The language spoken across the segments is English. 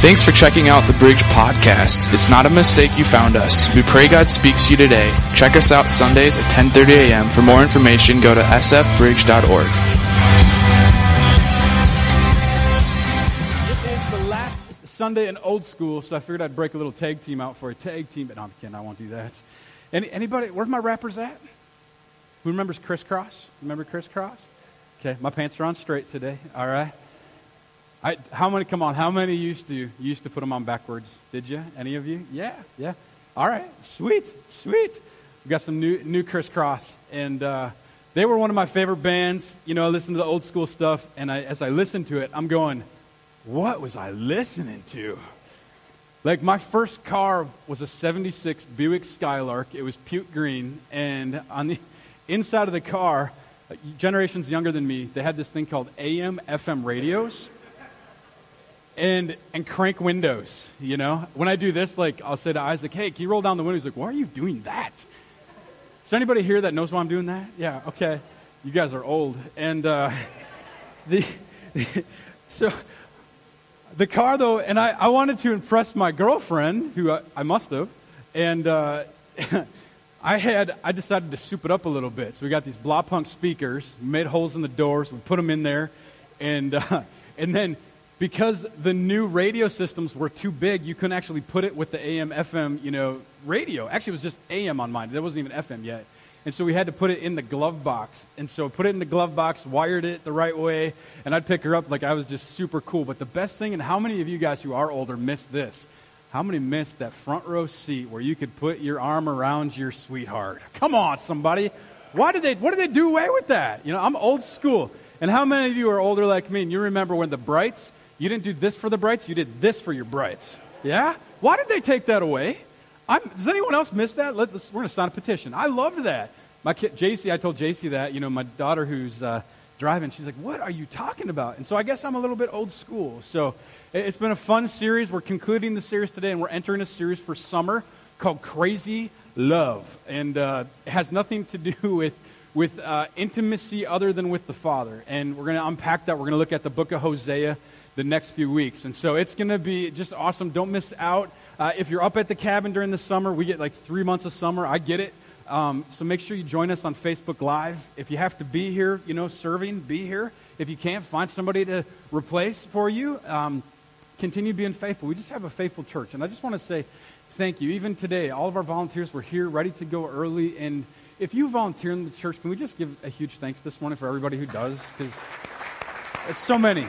Thanks for checking out the Bridge Podcast. It's not a mistake you found us. We pray God speaks to you today. Check us out Sundays at 10:30 a.m. For more information, go to sfbridge.org. It is the last Sunday in old school, so I figured I'd break a little tag team out for a tag team. But no, I'm kidding. I won't do that. Any, anybody? Where's my rappers at? Who remembers Kris Kross? Remember Kris Kross? Okay, my pants are on straight today. All right. I, how many? Come on, how many used to used to put them on backwards? Did you? Any of you? Yeah, yeah. All right, sweet, sweet. We got some new new Kris Kross, and uh, they were one of my favorite bands. You know, I listen to the old school stuff, and I, as I listen to it, I'm going, "What was I listening to?" Like my first car was a '76 Buick Skylark. It was puke green, and on the inside of the car, uh, generations younger than me, they had this thing called AM FM radios and and crank windows. You know, when I do this, like I'll say to Isaac, "Hey, can you roll down the window?" He's like, "Why are you doing that?" Is there anybody here that knows why I'm doing that? Yeah, okay. You guys are old, and uh, the, the so the car though, and I, I wanted to impress my girlfriend, who I, I must have, and uh, I had I decided to soup it up a little bit. So we got these Blaupunkt speakers, made holes in the doors, we put them in there, and uh, and then because the new radio systems were too big, you couldn't actually put it with the AM FM, you know, radio. Actually, it was just AM on mine. There wasn't even FM yet. And so we had to put it in the glove box. And so put it in the glove box, wired it the right way, and I'd pick her up like I was just super cool. But the best thing, and how many of you guys who are older missed this? How many missed that front row seat where you could put your arm around your sweetheart? Come on, somebody. Why did they, what did they do away with that? You know, I'm old school. And how many of you are older like me and you remember when the Brights, you didn't do this for the brights, you did this for your brights. Yeah? Why did they take that away? I'm, does anyone else miss that? Let, we're going to sign a petition. I loved that. My kid, JC, I told JC that, you know, my daughter who's uh, driving, she's like, what are you talking about? And so I guess I'm a little bit old school. So it's been a fun series. We're concluding the series today, and we're entering a series for summer called Crazy Love. And uh, it has nothing to do with, with uh, intimacy other than with the Father. And we're going to unpack that. We're going to look at the book of Hosea the next few weeks. And so it's going to be just awesome. Don't miss out. Uh, if you're up at the cabin during the summer, we get like three months of summer. I get it. Um, so make sure you join us on Facebook Live. If you have to be here, you know, serving, be here. If you can't, find somebody to replace for you. Um, continue being faithful. We just have a faithful church. And I just want to say thank you. Even today, all of our volunteers were here, ready to go early. And if you volunteer in the church, can we just give a huge thanks this morning for everybody who does? Because it's so many.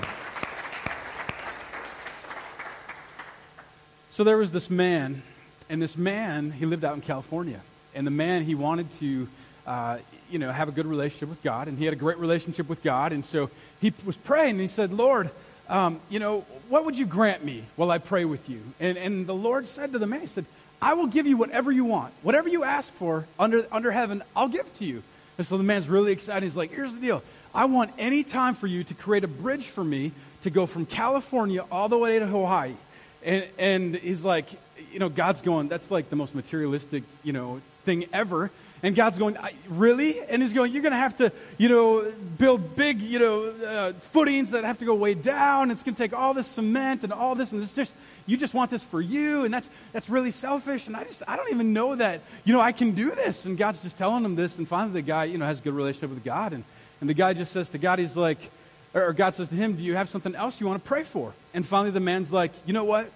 So there was this man, and this man, he lived out in California. And the man, he wanted to, uh, you know, have a good relationship with God, and he had a great relationship with God. And so he was praying, and he said, Lord, um, you know, what would you grant me while I pray with you? And, and the Lord said to the man, He said, I will give you whatever you want. Whatever you ask for under, under heaven, I'll give to you. And so the man's really excited. He's like, Here's the deal. I want any time for you to create a bridge for me to go from California all the way to Hawaii. And, and he's like, you know, God's going, that's like the most materialistic, you know, thing ever. And God's going, really? And he's going, you're going to have to, you know, build big, you know, uh, footings that have to go way down. It's going to take all this cement and all this, and it's just, you just want this for you, and that's that's really selfish. And I just, I don't even know that, you know, I can do this. And God's just telling him this, and finally the guy, you know, has a good relationship with God, and and the guy just says to God, he's like, or God says to him, Do you have something else you want to pray for? And finally, the man's like, You know what?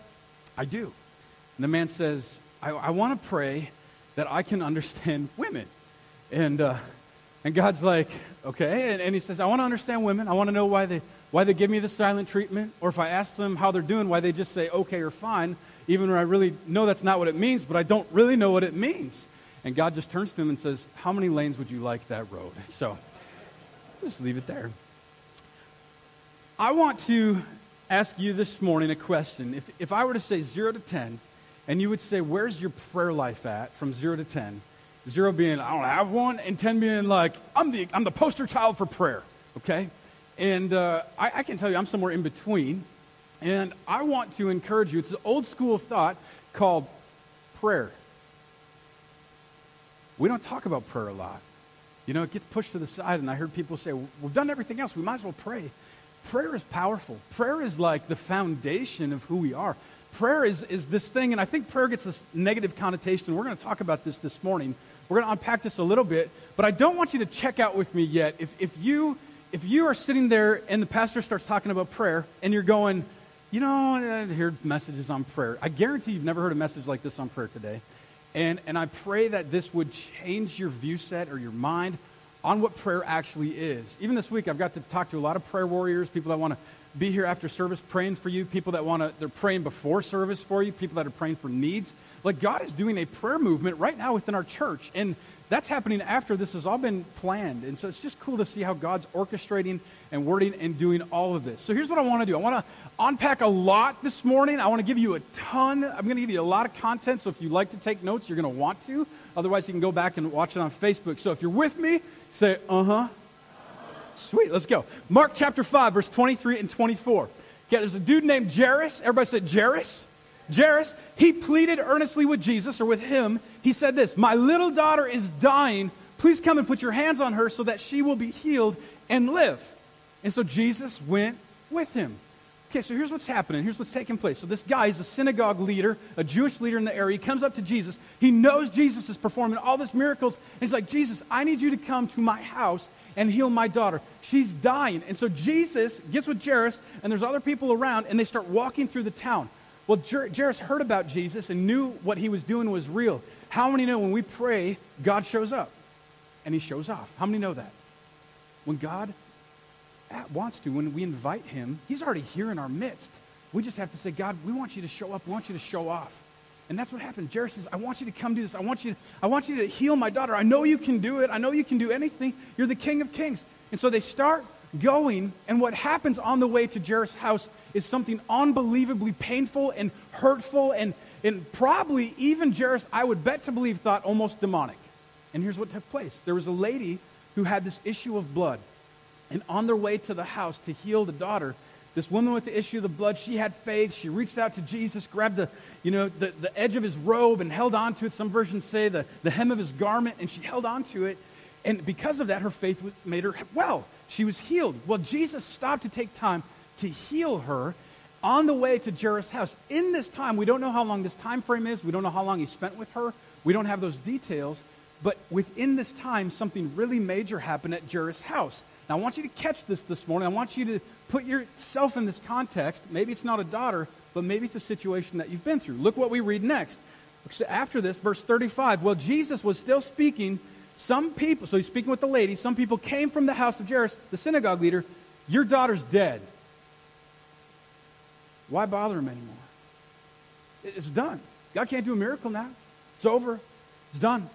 I do. And the man says, I, I want to pray that I can understand women. And, uh, and God's like, Okay. And, and he says, I want to understand women. I want to know why they, why they give me the silent treatment. Or if I ask them how they're doing, why they just say okay or fine, even when I really know that's not what it means, but I don't really know what it means. And God just turns to him and says, How many lanes would you like that road? So just leave it there. I want to ask you this morning a question. If, if I were to say 0 to 10, and you would say, Where's your prayer life at from 0 to 10? 0 being, I don't have one, and 10 being like, I'm the, I'm the poster child for prayer, okay? And uh, I, I can tell you, I'm somewhere in between. And I want to encourage you. It's an old school thought called prayer. We don't talk about prayer a lot. You know, it gets pushed to the side, and I heard people say, We've done everything else. We might as well pray. Prayer is powerful. Prayer is like the foundation of who we are. Prayer is, is this thing, and I think prayer gets this negative connotation. We're going to talk about this this morning. We're going to unpack this a little bit, but I don't want you to check out with me yet. If, if, you, if you are sitting there and the pastor starts talking about prayer and you're going, you know, I hear messages on prayer. I guarantee you've never heard a message like this on prayer today. And, and I pray that this would change your view set or your mind on what prayer actually is. Even this week, I've got to talk to a lot of prayer warriors, people that want to be here after service praying for you, people that want to, they're praying before service for you, people that are praying for needs. Like God is doing a prayer movement right now within our church. And that's happening after this has all been planned. And so it's just cool to see how God's orchestrating and wording and doing all of this. So here's what I want to do I want to unpack a lot this morning. I want to give you a ton. I'm going to give you a lot of content. So if you like to take notes, you're going to want to. Otherwise, you can go back and watch it on Facebook. So if you're with me, say, uh huh. Sweet, let's go. Mark chapter 5, verse 23 and 24. Okay, there's a dude named Jairus. Everybody said Jairus. Jairus, he pleaded earnestly with Jesus or with him. He said this My little daughter is dying. Please come and put your hands on her so that she will be healed and live. And so Jesus went with him. Okay, so here's what's happening. Here's what's taking place. So this guy is a synagogue leader, a Jewish leader in the area. He comes up to Jesus. He knows Jesus is performing all these miracles. And he's like, Jesus, I need you to come to my house and heal my daughter. She's dying. And so Jesus gets with Jairus, and there's other people around, and they start walking through the town. Well, Jairus heard about Jesus and knew what he was doing was real. How many know when we pray, God shows up and he shows off? How many know that? When God uh, wants to, when we invite him, he's already here in our midst. We just have to say, God, we want you to show up. We want you to show off. And that's what happened. Jairus says, I want you to come do this. I want you to, I want you to heal my daughter. I know you can do it. I know you can do anything. You're the king of kings. And so they start going, and what happens on the way to Jairus' house is something unbelievably painful and hurtful, and, and probably even Jairus, I would bet to believe, thought almost demonic. And here's what took place there was a lady who had this issue of blood. And on their way to the house to heal the daughter, this woman with the issue of the blood, she had faith. She reached out to Jesus, grabbed the, you know, the, the edge of his robe and held on to it. Some versions say the, the hem of his garment, and she held on to it. And because of that, her faith made her well. She was healed. Well, Jesus stopped to take time to heal her on the way to Jairus' house. In this time, we don't know how long this time frame is. We don't know how long he spent with her. We don't have those details. But within this time, something really major happened at Jairus' house. Now, I want you to catch this this morning. I want you to put yourself in this context. Maybe it's not a daughter, but maybe it's a situation that you've been through. Look what we read next. After this, verse 35. Well, Jesus was still speaking. Some people, so he's speaking with the lady, some people came from the house of Jairus, the synagogue leader. Your daughter's dead. Why bother him anymore? It's done. God can't do a miracle now. It's over. It's done.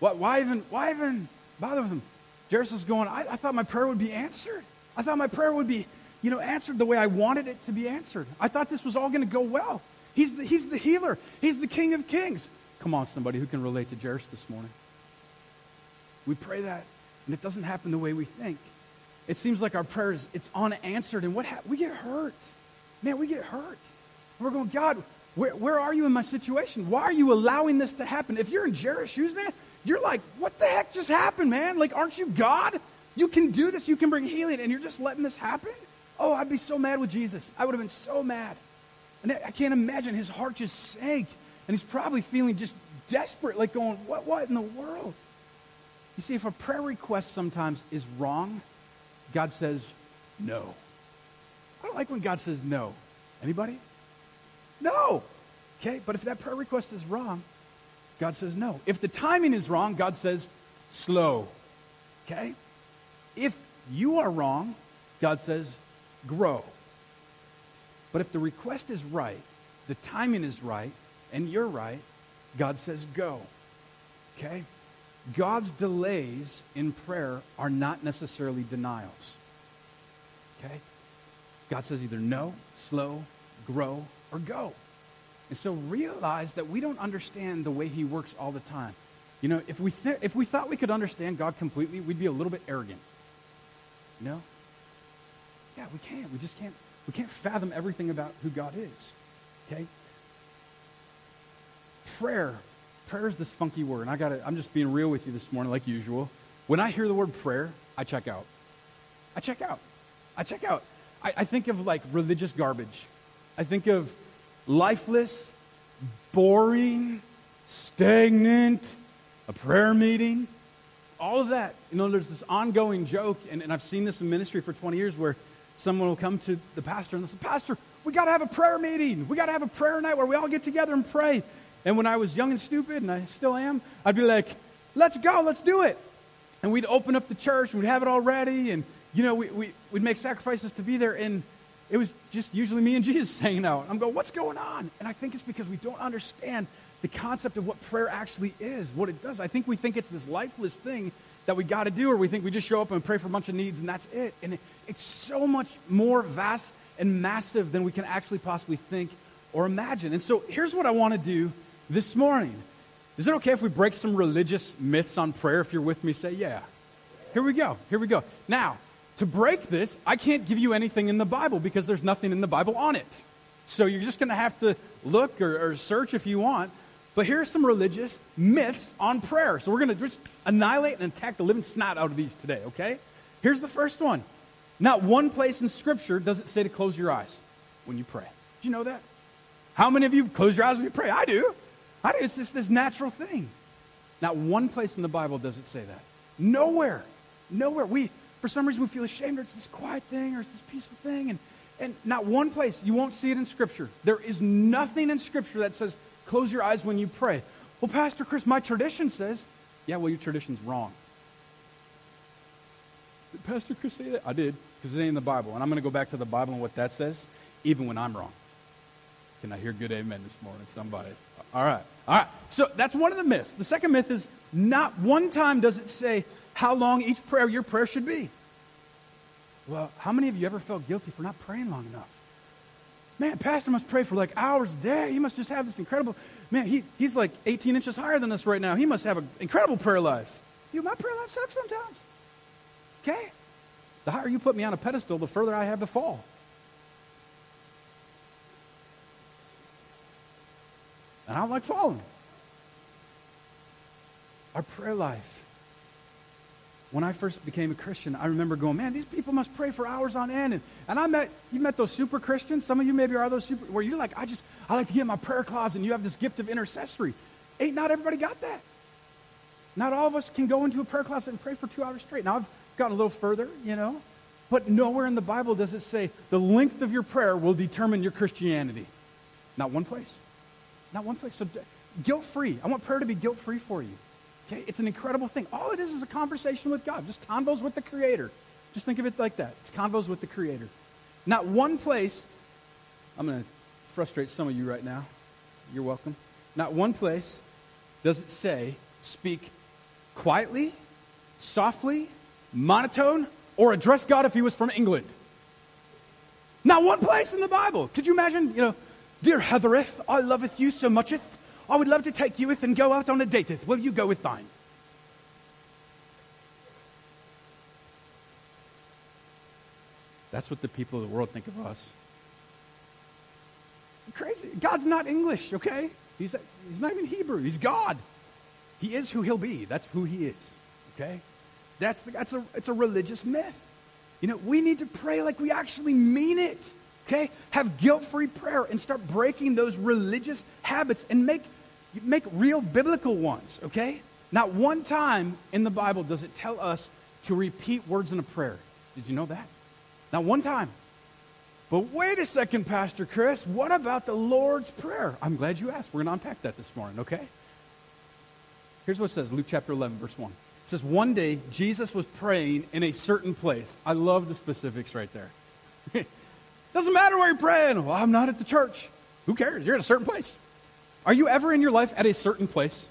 Why, why even, why even bother with him? Jairus is going, I, I thought my prayer would be answered. I thought my prayer would be, you know, answered the way I wanted it to be answered. I thought this was all going to go well. He's the, he's the healer. He's the King of Kings. Come on, somebody who can relate to Jairus this morning. We pray that, and it doesn't happen the way we think. It seems like our prayers, it's unanswered, and what ha- we get hurt. Man, we get hurt. We're going, God, where, where are you in my situation? Why are you allowing this to happen? If you're in Jairus' shoes, man, you're like, what the heck just happened, man? Like, aren't you God? You can do this. You can bring healing, and you're just letting this happen? Oh, I'd be so mad with Jesus. I would have been so mad. And I can't imagine his heart just sank. And he's probably feeling just desperate, like going, what, what in the world? You see, if a prayer request sometimes is wrong, God says no. I don't like when God says no. Anybody? No. Okay, but if that prayer request is wrong, God says no. If the timing is wrong, God says slow. Okay? If you are wrong, God says grow. But if the request is right, the timing is right, and you're right, God says go. Okay? God's delays in prayer are not necessarily denials. Okay? God says either no, slow, grow, or go. And so realize that we don't understand the way he works all the time. You know, if we, th- if we thought we could understand God completely, we'd be a little bit arrogant. You know? Yeah, we can't. We just can't. We can't fathom everything about who God is. Okay? Prayer. Prayer is this funky word. And I gotta, I'm just being real with you this morning, like usual. When I hear the word prayer, I check out. I check out. I check out. I, I think of like religious garbage. I think of lifeless, boring, stagnant, a prayer meeting, all of that. You know, there's this ongoing joke, and, and I've seen this in ministry for 20 years where someone will come to the pastor and they'll say, Pastor, we got to have a prayer meeting. We got to have a prayer night where we all get together and pray. And when I was young and stupid, and I still am, I'd be like, let's go, let's do it. And we'd open up the church and we'd have it all ready. And, you know, we, we, we'd make sacrifices to be there. And it was just usually me and Jesus hanging out. I'm going, what's going on? And I think it's because we don't understand the concept of what prayer actually is, what it does. I think we think it's this lifeless thing that we got to do, or we think we just show up and pray for a bunch of needs and that's it. And it, it's so much more vast and massive than we can actually possibly think or imagine. And so here's what I want to do this morning. Is it okay if we break some religious myths on prayer? If you're with me, say, yeah. Here we go. Here we go. Now, to break this, I can't give you anything in the Bible because there's nothing in the Bible on it. So you're just going to have to look or, or search if you want. But here are some religious myths on prayer. So we're going to just annihilate and attack the living snot out of these today, okay? Here's the first one. Not one place in Scripture does it say to close your eyes when you pray. Did you know that? How many of you close your eyes when you pray? I do. I do. It's just this natural thing. Not one place in the Bible does it say that. Nowhere. Nowhere. We, for some reason, we feel ashamed or it's this quiet thing or it's this peaceful thing. And, and not one place. You won't see it in Scripture. There is nothing in Scripture that says Close your eyes when you pray. Well, Pastor Chris, my tradition says, yeah, well, your tradition's wrong. Did Pastor Chris say that? I did, because it ain't in the Bible. And I'm going to go back to the Bible and what that says, even when I'm wrong. Can I hear good amen this morning, somebody? All right. All right. So that's one of the myths. The second myth is not one time does it say how long each prayer, your prayer should be. Well, how many of you ever felt guilty for not praying long enough? Man, Pastor must pray for like hours a day. He must just have this incredible, man, he, he's like 18 inches higher than us right now. He must have an incredible prayer life. You, my prayer life sucks sometimes. Okay? The higher you put me on a pedestal, the further I have to fall. And I don't like falling. Our prayer life when I first became a Christian, I remember going, man, these people must pray for hours on end. And, and I met, you met those super Christians. Some of you maybe are those super, where you're like, I just, I like to get in my prayer closet and you have this gift of intercessory. Ain't not everybody got that. Not all of us can go into a prayer closet and pray for two hours straight. Now, I've gotten a little further, you know, but nowhere in the Bible does it say the length of your prayer will determine your Christianity. Not one place. Not one place. So guilt free. I want prayer to be guilt free for you. Okay? It's an incredible thing. All it is is a conversation with God, just convos with the Creator. Just think of it like that. It's convos with the Creator. Not one place, I'm going to frustrate some of you right now. You're welcome. Not one place does it say, speak quietly, softly, monotone, or address God if he was from England. Not one place in the Bible. Could you imagine, you know, Dear Heathereth, I loveth you so mucheth I would love to take you with and go out on a date with. Will you go with thine? That's what the people of the world think of us. Crazy. God's not English, okay? He's, he's not even Hebrew. He's God. He is who he'll be. That's who he is, okay? That's, the, that's a, it's a religious myth. You know, we need to pray like we actually mean it, okay? Have guilt free prayer and start breaking those religious habits and make make real biblical ones, okay? Not one time in the Bible does it tell us to repeat words in a prayer. Did you know that? Not one time. But wait a second, Pastor Chris. What about the Lord's Prayer? I'm glad you asked. We're going to unpack that this morning, okay? Here's what it says Luke chapter 11, verse 1. It says, One day Jesus was praying in a certain place. I love the specifics right there. Doesn't matter where you're praying. Well, I'm not at the church. Who cares? You're at a certain place. Are you ever in your life at a certain place?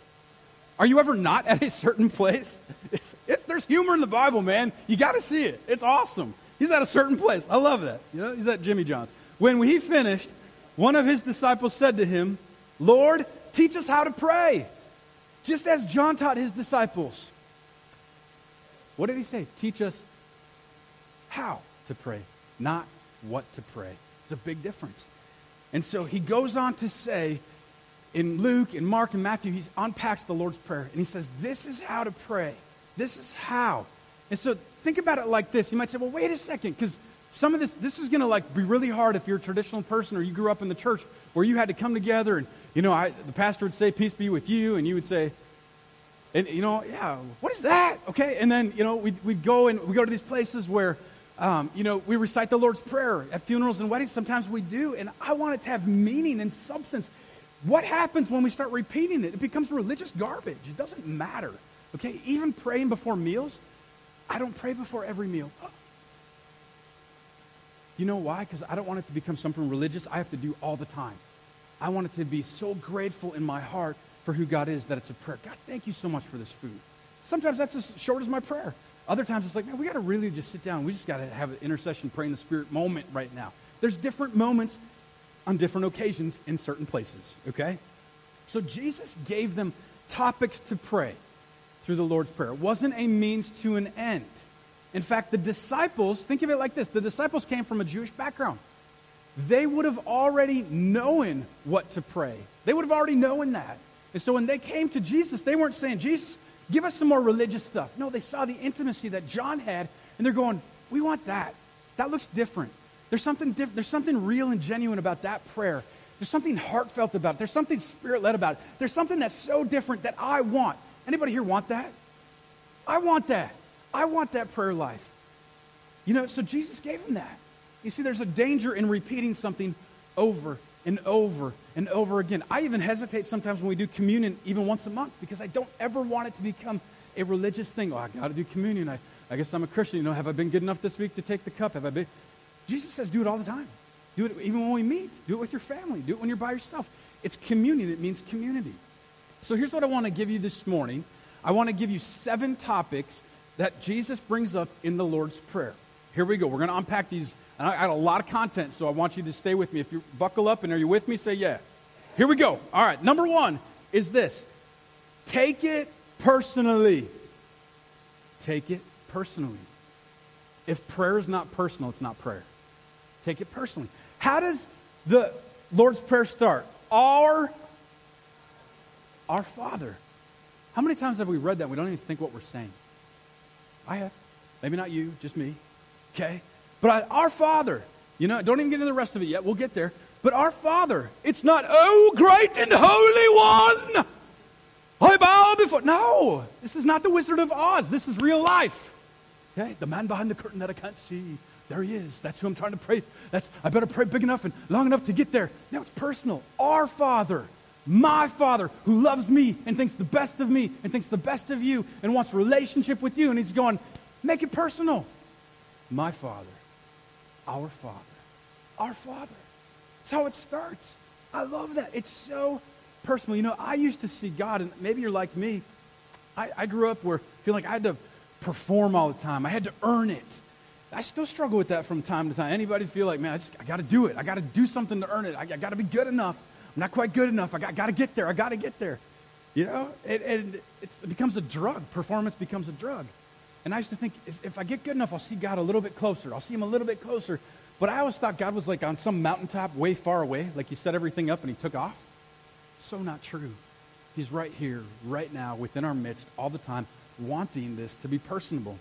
Are you ever not at a certain place? It's, it's, there's humor in the Bible, man. You got to see it. It's awesome. He's at a certain place. I love that. You know, he's at Jimmy John's. When he finished, one of his disciples said to him, Lord, teach us how to pray, just as John taught his disciples. What did he say? Teach us how to pray, not what to pray. It's a big difference. And so he goes on to say, in Luke, and Mark, and Matthew, he unpacks the Lord's Prayer and he says, This is how to pray. This is how. And so think about it like this. You might say, Well, wait a second, because Some of this, this is going to like be really hard if you're a traditional person or you grew up in the church where you had to come together and, you know, I, the pastor would say, peace be with you, and you would say, and, you know, yeah, what is that? Okay, and then, you know, we'd, we'd go and we go to these places where, um, you know, we recite the Lord's Prayer at funerals and weddings. Sometimes we do, and I want it to have meaning and substance. What happens when we start repeating it? It becomes religious garbage. It doesn't matter. Okay, even praying before meals, I don't pray before every meal. Do you know why? Because I don't want it to become something religious I have to do all the time. I want it to be so grateful in my heart for who God is that it's a prayer. God, thank you so much for this food. Sometimes that's as short as my prayer. Other times it's like, man, we got to really just sit down. We just got to have an intercession, pray in the Spirit moment right now. There's different moments on different occasions in certain places, okay? So Jesus gave them topics to pray through the Lord's Prayer. It wasn't a means to an end. In fact, the disciples, think of it like this the disciples came from a Jewish background. They would have already known what to pray, they would have already known that. And so when they came to Jesus, they weren't saying, Jesus, give us some more religious stuff. No, they saw the intimacy that John had, and they're going, we want that. That looks different. There's something different. There's something real and genuine about that prayer. There's something heartfelt about it. There's something spirit led about it. There's something that's so different that I want. Anybody here want that? I want that. I want that prayer life. You know, so Jesus gave him that. You see, there's a danger in repeating something over and over and over again. I even hesitate sometimes when we do communion, even once a month, because I don't ever want it to become a religious thing. Oh, I got to do communion. I, I guess I'm a Christian. You know, have I been good enough this week to take the cup? Have I been? Jesus says, do it all the time. Do it even when we meet. Do it with your family. Do it when you're by yourself. It's communion. It means community. So here's what I want to give you this morning. I want to give you seven topics that Jesus brings up in the Lord's Prayer. Here we go. We're going to unpack these. And I got a lot of content, so I want you to stay with me. If you buckle up and are you with me, say yeah. Here we go. All right. Number one is this take it personally. Take it personally. If prayer is not personal, it's not prayer. Take it personally. How does the Lord's Prayer start? Our our Father. How many times have we read that we don't even think what we're saying? I have. Maybe not you, just me. Okay? But I, our Father, you know, don't even get into the rest of it yet. We'll get there. But our Father, it's not, oh, great and holy one. I bow before. No, this is not the Wizard of Oz. This is real life. Okay? The man behind the curtain that I can't see. There he is. That's who I'm trying to pray. That's I better pray big enough and long enough to get there. Now it's personal. Our Father my Father who loves me and thinks the best of me and thinks the best of you and wants relationship with you. And he's going, make it personal. My Father, our Father, our Father. That's how it starts. I love that. It's so personal. You know, I used to see God, and maybe you're like me. I, I grew up where I feel like I had to perform all the time. I had to earn it. I still struggle with that from time to time. Anybody feel like, man, I I got to do it. I got to do something to earn it. I, I got to be good enough. I'm not quite good enough. I got, to get there. I got to get there. You know? And it becomes a drug. Performance becomes a drug. And I used to think, if I get good enough, I'll see God a little bit closer. I'll see him a little bit closer. But I always thought God was like on some mountaintop way far away, like he set everything up and he took off. So not true. He's right here, right now, within our midst, all the time, wanting this to be personable.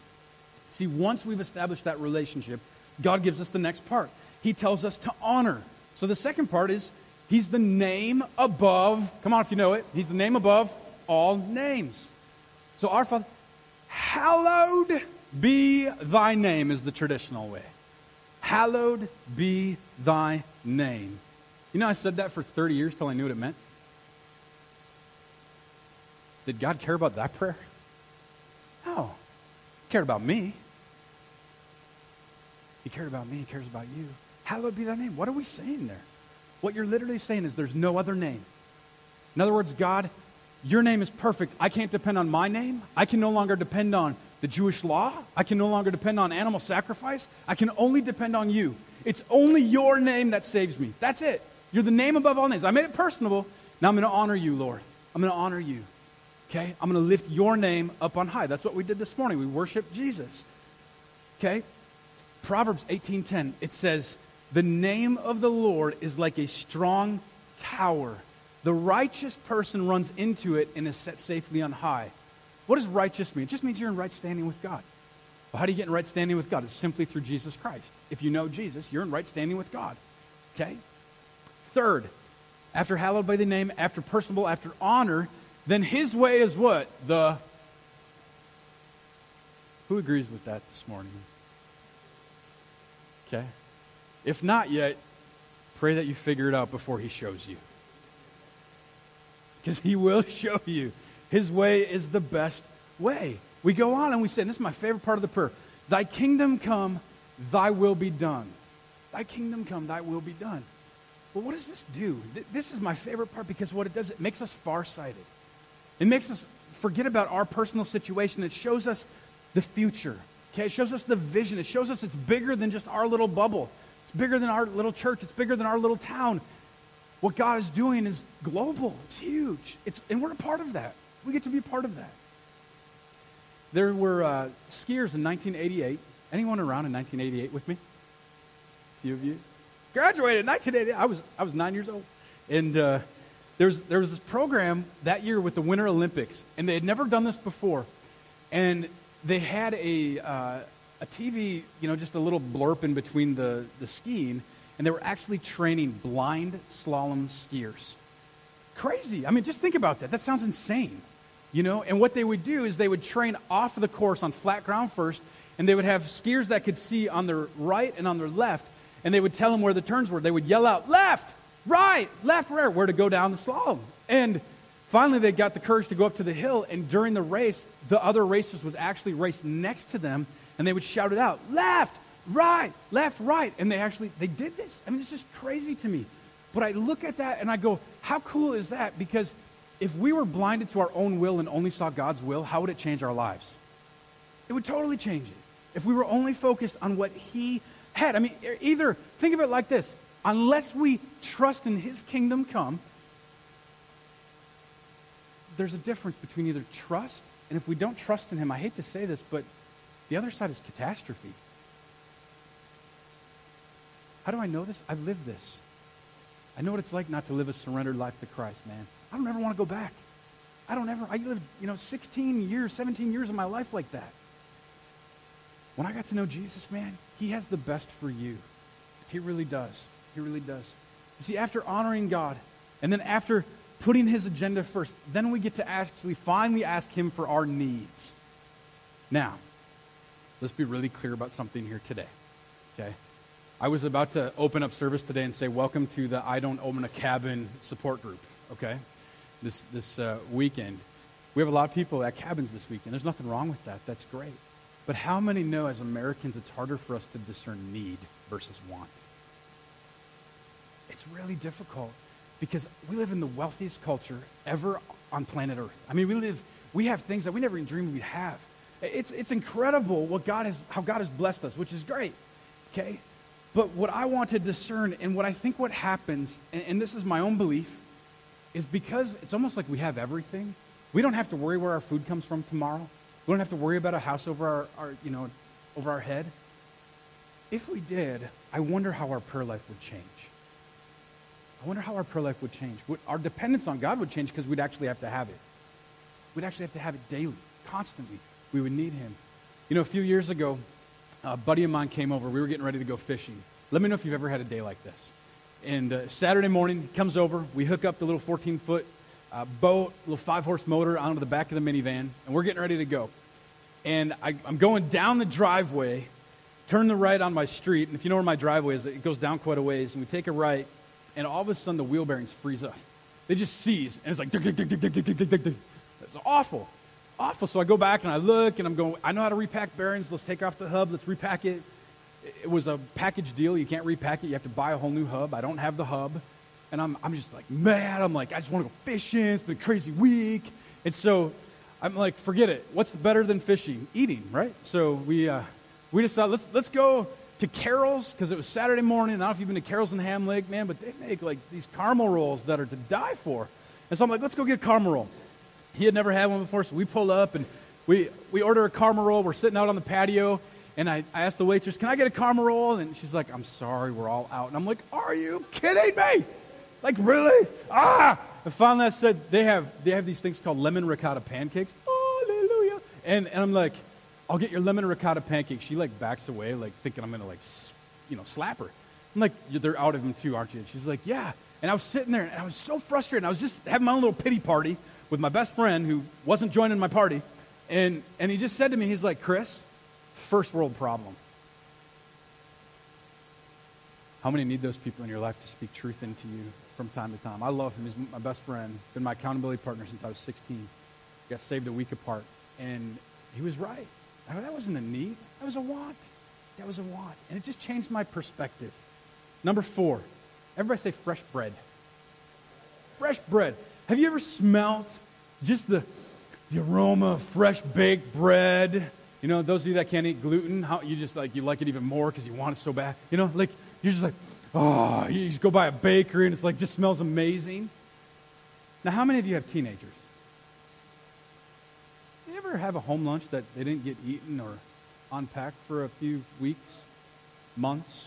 See, once we've established that relationship, God gives us the next part. He tells us to honor. So the second part is He's the name above, come on if you know it, He's the name above all names. So our Father, hallowed be thy name is the traditional way. Hallowed be thy name. You know, I said that for 30 years till I knew what it meant. Did God care about that prayer? No. He cared about me. He cared about me. He cares about you. Hallowed be thy name. What are we saying there? What you're literally saying is there's no other name. In other words, God, your name is perfect. I can't depend on my name. I can no longer depend on the Jewish law. I can no longer depend on animal sacrifice. I can only depend on you. It's only your name that saves me. That's it. You're the name above all names. I made it personable. Now I'm going to honor you, Lord. I'm going to honor you. Okay? I'm going to lift your name up on high. That's what we did this morning. We worship Jesus. Okay? Proverbs 18:10. It says, the name of the Lord is like a strong tower. The righteous person runs into it and is set safely on high. What does righteous mean? It just means you're in right standing with God. Well, how do you get in right standing with God? It's simply through Jesus Christ. If you know Jesus, you're in right standing with God. Okay? Third, after hallowed by the name, after personable, after honor, then his way is what? The. Who agrees with that this morning? Okay? If not yet, pray that you figure it out before he shows you. Because he will show you. His way is the best way. We go on and we say, and this is my favorite part of the prayer Thy kingdom come, thy will be done. Thy kingdom come, thy will be done. Well, what does this do? This is my favorite part because what it does, it makes us farsighted. It makes us forget about our personal situation. It shows us the future. Okay, it shows us the vision. It shows us it's bigger than just our little bubble. It's bigger than our little church. It's bigger than our little town. What God is doing is global. It's huge. It's, and we're a part of that. We get to be a part of that. There were uh, skiers in 1988. Anyone around in 1988 with me? A few of you? Graduated in 1988. I was, I was nine years old. And uh, there, was, there was this program that year with the Winter Olympics, and they had never done this before. And they had a, uh, a TV, you know, just a little blurb in between the, the skiing, and they were actually training blind slalom skiers. Crazy. I mean, just think about that. That sounds insane. You know, and what they would do is they would train off of the course on flat ground first, and they would have skiers that could see on their right and on their left, and they would tell them where the turns were. They would yell out, left, right, left, right, where to go down the slalom. And finally, they got the courage to go up to the hill, and during the race, the other racers would actually race next to them, and they would shout it out, left, right, left, right. And they actually, they did this. I mean, it's just crazy to me. But I look at that and I go, how cool is that? Because if we were blinded to our own will and only saw God's will, how would it change our lives? It would totally change it. If we were only focused on what He had. I mean, either think of it like this unless we trust in His kingdom come, there's a difference between either trust and if we don't trust in Him, I hate to say this, but the other side is catastrophe. How do I know this? I've lived this. I know what it's like not to live a surrendered life to Christ, man. I don't ever want to go back. I don't ever, I lived, you know, 16 years, 17 years of my life like that. When I got to know Jesus, man, he has the best for you. He really does. He really does. You see, after honoring God, and then after putting his agenda first, then we get to actually finally ask him for our needs. Now, let's be really clear about something here today. Okay? I was about to open up service today and say, Welcome to the I Don't Own a Cabin support group. Okay? this, this uh, weekend. We have a lot of people at cabins this weekend. There's nothing wrong with that. That's great. But how many know as Americans it's harder for us to discern need versus want? It's really difficult because we live in the wealthiest culture ever on planet Earth. I mean, we live, we have things that we never even dreamed we'd have. It's, it's incredible what God has, how God has blessed us, which is great. Okay? But what I want to discern and what I think what happens, and, and this is my own belief, is because it's almost like we have everything. We don't have to worry where our food comes from tomorrow. We don't have to worry about a house over our, our you know, over our head. If we did, I wonder how our prayer life would change. I wonder how our prayer life would change. Our dependence on God would change because we'd actually have to have it. We'd actually have to have it daily, constantly. We would need Him. You know, a few years ago, a buddy of mine came over. We were getting ready to go fishing. Let me know if you've ever had a day like this. And uh, Saturday morning, he comes over. We hook up the little 14 foot uh, boat, little five horse motor onto the back of the minivan, and we're getting ready to go. And I, I'm going down the driveway, turn the right on my street, and if you know where my driveway is, it goes down quite a ways, and we take a right, and all of a sudden the wheel bearings freeze up. They just seize, and it's like, it's awful. Awful. So I go back and I look, and I'm going, I know how to repack bearings. Let's take off the hub, let's repack it it was a package deal. You can't repack it. You have to buy a whole new hub. I don't have the hub. And I'm, I'm just like mad. I'm like, I just want to go fishing. It's been a crazy week. And so I'm like, forget it. What's better than fishing? Eating, right? So we, uh, we decided, let's, let's go to Carol's because it was Saturday morning. I don't know if you've been to Carol's in Ham Lake, man, but they make like these caramel rolls that are to die for. And so I'm like, let's go get a caramel roll. He had never had one before, so we pull up and we, we order a caramel roll. We're sitting out on the patio, and I, I asked the waitress, Can I get a caramel roll? And she's like, I'm sorry, we're all out. And I'm like, Are you kidding me? Like, really? Ah! And finally I said, They have, they have these things called lemon ricotta pancakes. Hallelujah. And, and I'm like, I'll get your lemon ricotta pancake. She like backs away, like thinking I'm gonna like, you know, slap her. I'm like, they're out of him too, aren't you? And she's like, yeah. And I was sitting there and I was so frustrated. I was just having my own little pity party with my best friend who wasn't joining my party. And, and he just said to me, he's like, Chris, first world problem. How many need those people in your life to speak truth into you from time to time? I love him. He's my best friend, been my accountability partner since I was 16. Got saved a week apart. And he was right. I mean, that wasn't a need, that was a want. That was a want. And it just changed my perspective. Number four, everybody say fresh bread. Fresh bread. Have you ever smelled just the, the aroma of fresh baked bread? You know, those of you that can't eat gluten, how you just like you like it even more because you want it so bad. You know, like you're just like, oh, you just go by a bakery and it's like just smells amazing. Now, how many of you have teenagers? You ever have a home lunch that they didn't get eaten or unpacked for a few weeks, months?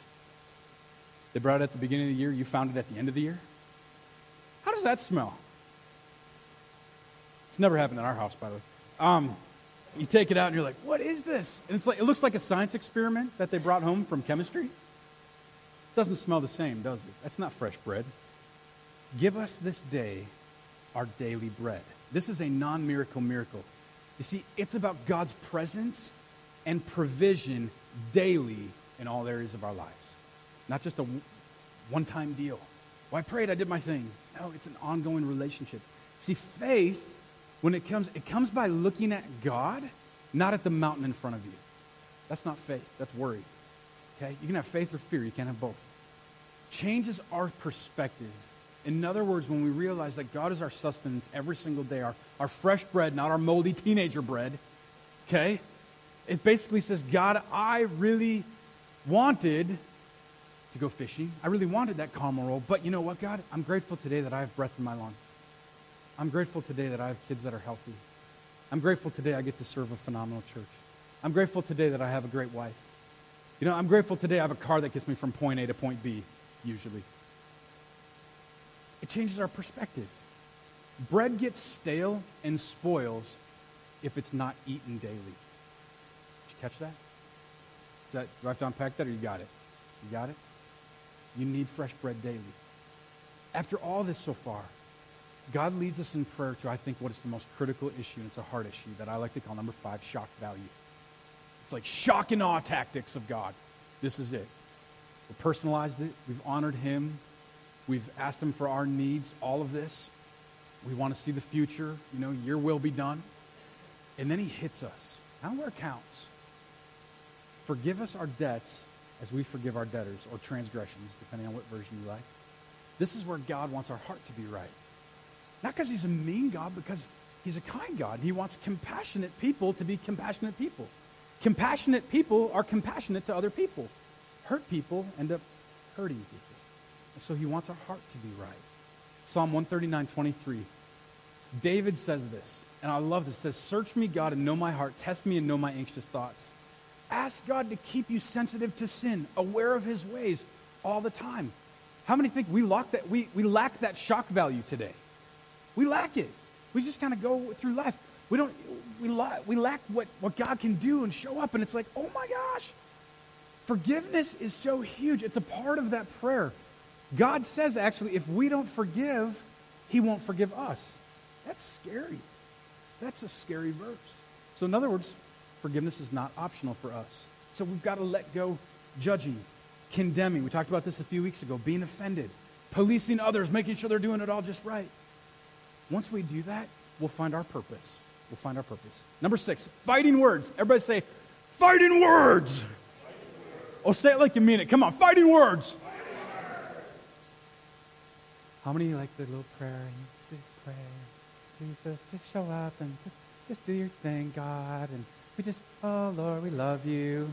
They brought it at the beginning of the year, you found it at the end of the year? How does that smell? It's never happened in our house, by the way. Um, you take it out and you're like, what is this? And it's like, it looks like a science experiment that they brought home from chemistry. It doesn't smell the same, does it? That's not fresh bread. Give us this day our daily bread. This is a non miracle miracle. You see, it's about God's presence and provision daily in all areas of our lives. Not just a one time deal. Well, I prayed, I did my thing. No, it's an ongoing relationship. See, faith, when it comes, it comes by looking at God, not at the mountain in front of you. That's not faith, that's worry. Okay? You can have faith or fear, you can't have both. Changes our perspective. In other words, when we realize that God is our sustenance every single day, our, our fresh bread, not our moldy teenager bread, okay? It basically says, God, I really wanted to go fishing. I really wanted that caramel roll, but you know what, God? I'm grateful today that I have breath in my lungs. I'm grateful today that I have kids that are healthy. I'm grateful today I get to serve a phenomenal church. I'm grateful today that I have a great wife. You know, I'm grateful today I have a car that gets me from point A to point B, usually. It changes our perspective. Bread gets stale and spoils if it's not eaten daily. Did you catch that? Is that do I have to unpack that or you got it? You got it? You need fresh bread daily. After all this so far, God leads us in prayer to, I think, what is the most critical issue, and it's a heart issue that I like to call number five shock value. It's like shock and awe tactics of God. This is it. We personalized it. We've honored Him. We've asked Him for our needs, all of this. We want to see the future. You know, your will be done. And then He hits us. Now where it counts. Forgive us our debts as we forgive our debtors or transgressions, depending on what version you like. This is where God wants our heart to be right. Not because he's a mean God, because he's a kind God. He wants compassionate people to be compassionate people. Compassionate people are compassionate to other people. Hurt people end up hurting people. And so he wants our heart to be right. Psalm 139, 23. David says this, and I love this. It says, Search me, God, and know my heart. Test me and know my anxious thoughts. Ask God to keep you sensitive to sin, aware of his ways all the time. How many think we, lack that, we, we lack that shock value today? We lack it. We just kind of go through life. We don't. We, we lack what, what God can do and show up, and it's like, oh my gosh, forgiveness is so huge. It's a part of that prayer. God says actually, if we don't forgive, He won't forgive us. That's scary. That's a scary verse. So, in other words, forgiveness is not optional for us. So we've got to let go judging, condemning. We talked about this a few weeks ago, being offended, policing others, making sure they're doing it all just right. Once we do that, we'll find our purpose. We'll find our purpose. Number six, fighting words. Everybody say, fighting words. Fighting words. Oh, say it like you mean it. Come on, fighting words. Fighting words. How many like the little prayer? and Just pray. Jesus, just show up and just, just do your thing, God. And we just, oh Lord, we love you.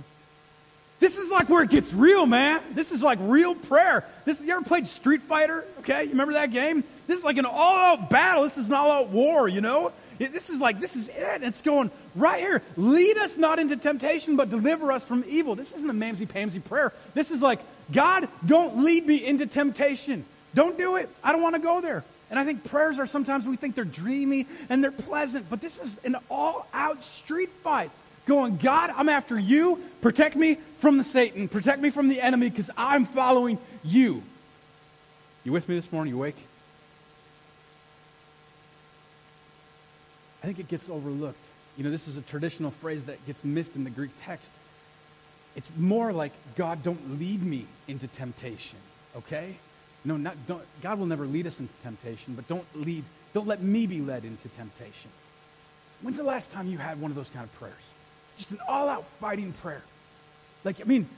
This is like where it gets real, man. This is like real prayer. This you ever played Street Fighter? Okay, you remember that game? This is like an all-out battle. This is an all-out war, you know? This is like this is it. It's going right here. Lead us not into temptation, but deliver us from evil. This isn't a mamsy pamsy prayer. This is like, God, don't lead me into temptation. Don't do it. I don't want to go there. And I think prayers are sometimes we think they're dreamy and they're pleasant, but this is an all out street fight. going, God, I'm after you. Protect me from the Satan. Protect me from the enemy because I'm following you. You with me this morning? You awake? I think it gets overlooked. You know, this is a traditional phrase that gets missed in the Greek text. It's more like, God, don't lead me into temptation, okay? No, not, don't, God will never lead us into temptation, but don't lead, don't let me be led into temptation. When's the last time you had one of those kind of prayers? Just an all out fighting prayer. Like, I mean,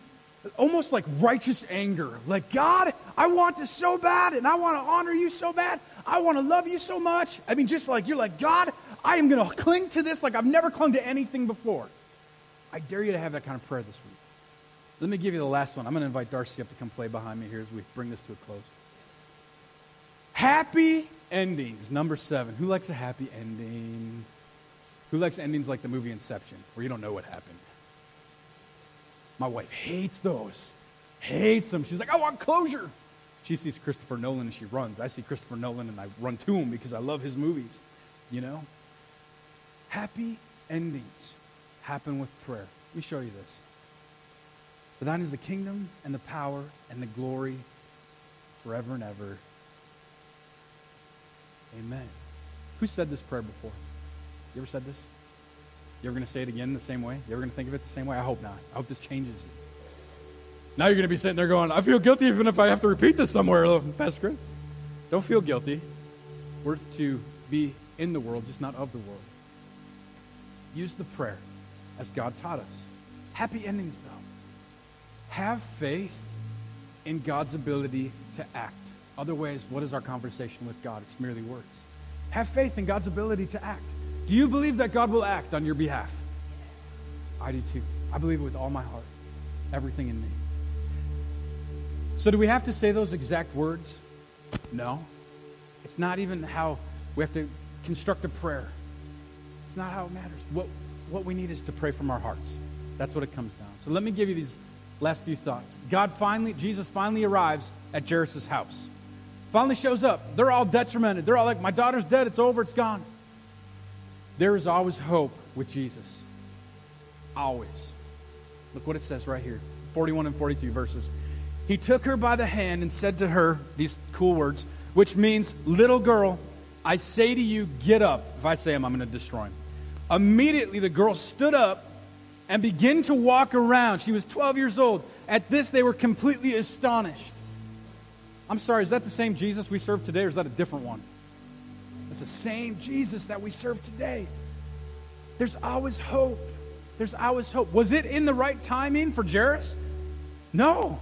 almost like righteous anger. Like, God, I want this so bad, and I want to honor you so bad. I want to love you so much. I mean, just like you're like, God, I am going to cling to this like I've never clung to anything before. I dare you to have that kind of prayer this week. Let me give you the last one. I'm going to invite Darcy up to come play behind me here as we bring this to a close. Happy endings, number seven. Who likes a happy ending? Who likes endings like the movie Inception, where you don't know what happened? My wife hates those. Hates them. She's like, I want closure. She sees Christopher Nolan and she runs. I see Christopher Nolan and I run to him because I love his movies. You know? Happy endings happen with prayer. Let me show you this. For thine is the kingdom and the power and the glory forever and ever. Amen. Who said this prayer before? You ever said this? You ever going to say it again the same way? You ever going to think of it the same way? I hope not. I hope this changes it. Now you're going to be sitting there going, I feel guilty even if I have to repeat this somewhere, Pastor Chris. Don't feel guilty. We're to be in the world, just not of the world. Use the prayer as God taught us. Happy endings, though. Have faith in God's ability to act. Otherwise, what is our conversation with God? It's merely words. Have faith in God's ability to act. Do you believe that God will act on your behalf? I do too. I believe it with all my heart, everything in me. So, do we have to say those exact words? No. It's not even how we have to construct a prayer. It's not how it matters. What, what we need is to pray from our hearts. That's what it comes down. To. So, let me give you these last few thoughts. God finally, Jesus finally arrives at Jairus' house. Finally shows up. They're all detrimented. They're all like, my daughter's dead. It's over. It's gone. There is always hope with Jesus. Always. Look what it says right here 41 and 42 verses. He took her by the hand and said to her these cool words, which means, Little girl, I say to you, get up. If I say them, I'm going to destroy him. Immediately the girl stood up and begin to walk around. She was 12 years old. At this, they were completely astonished. I'm sorry, is that the same Jesus we serve today, or is that a different one? It's the same Jesus that we serve today. There's always hope. There's always hope. Was it in the right timing for Jairus? No.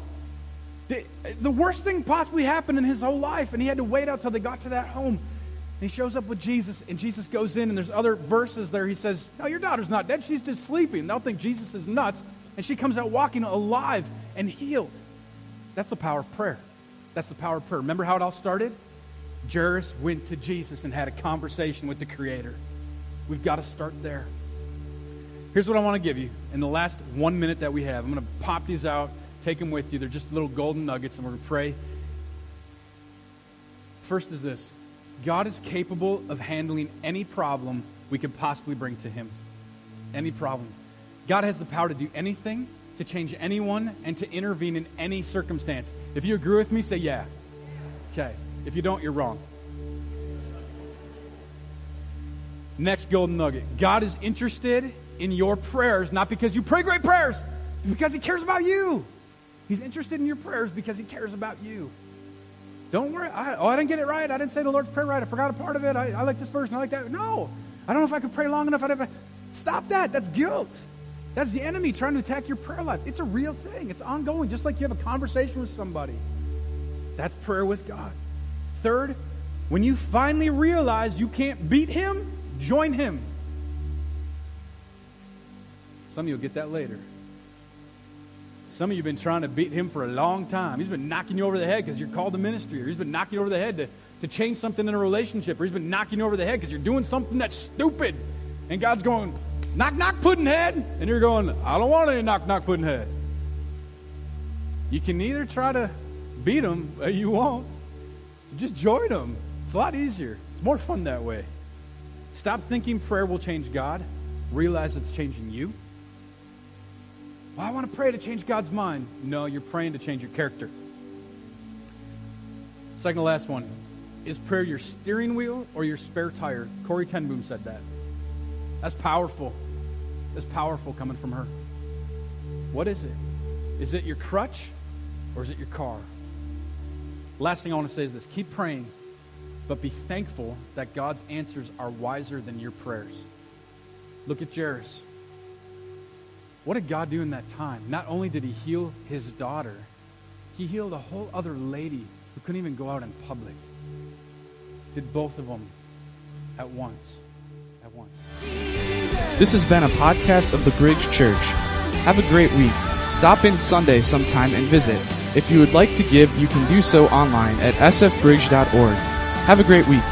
The, the worst thing possibly happened in his whole life, and he had to wait out till they got to that home. And he shows up with Jesus, and Jesus goes in, and there's other verses there. He says, No, your daughter's not dead. She's just sleeping. They'll think Jesus is nuts. And she comes out walking alive and healed. That's the power of prayer. That's the power of prayer. Remember how it all started? Jairus went to Jesus and had a conversation with the Creator. We've got to start there. Here's what I want to give you in the last one minute that we have. I'm going to pop these out, take them with you. They're just little golden nuggets, and we're going to pray. First is this God is capable of handling any problem we could possibly bring to Him. Any problem. God has the power to do anything, to change anyone, and to intervene in any circumstance. If you agree with me, say yeah. Okay. If you don't, you're wrong. Next golden nugget God is interested in your prayers, not because you pray great prayers, because He cares about you. He's interested in your prayers because He cares about you. Don't worry. I, oh, I didn't get it right. I didn't say the Lord's Prayer right. I forgot a part of it. I, I like this verse and I like that. No. I don't know if I could pray long enough. I Stop that. That's guilt. That's the enemy trying to attack your prayer life. It's a real thing, it's ongoing, just like you have a conversation with somebody. That's prayer with God. Third, when you finally realize you can't beat him, join him. Some of you will get that later. Some of you have been trying to beat him for a long time. He's been knocking you over the head because you're called to ministry, or he's been knocking you over the head to, to change something in a relationship, or he's been knocking you over the head because you're doing something that's stupid. And God's going, knock, knock, pudding head. And you're going, I don't want any knock, knock, pudding head. You can either try to beat him or you won't. Just join them. It's a lot easier. It's more fun that way. Stop thinking prayer will change God. Realize it's changing you. Well, I want to pray to change God's mind. No, you're praying to change your character. Second to last one. Is prayer your steering wheel or your spare tire? Corrie ten Boom said that. That's powerful. That's powerful coming from her. What is it? Is it your crutch or is it your car? Last thing I want to say is this keep praying, but be thankful that God's answers are wiser than your prayers. Look at Jairus. What did God do in that time? Not only did he heal his daughter, he healed a whole other lady who couldn't even go out in public. Did both of them at once. At once. This has been a podcast of the Bridge Church. Have a great week. Stop in Sunday sometime and visit. If you would like to give, you can do so online at sfbridge.org. Have a great week.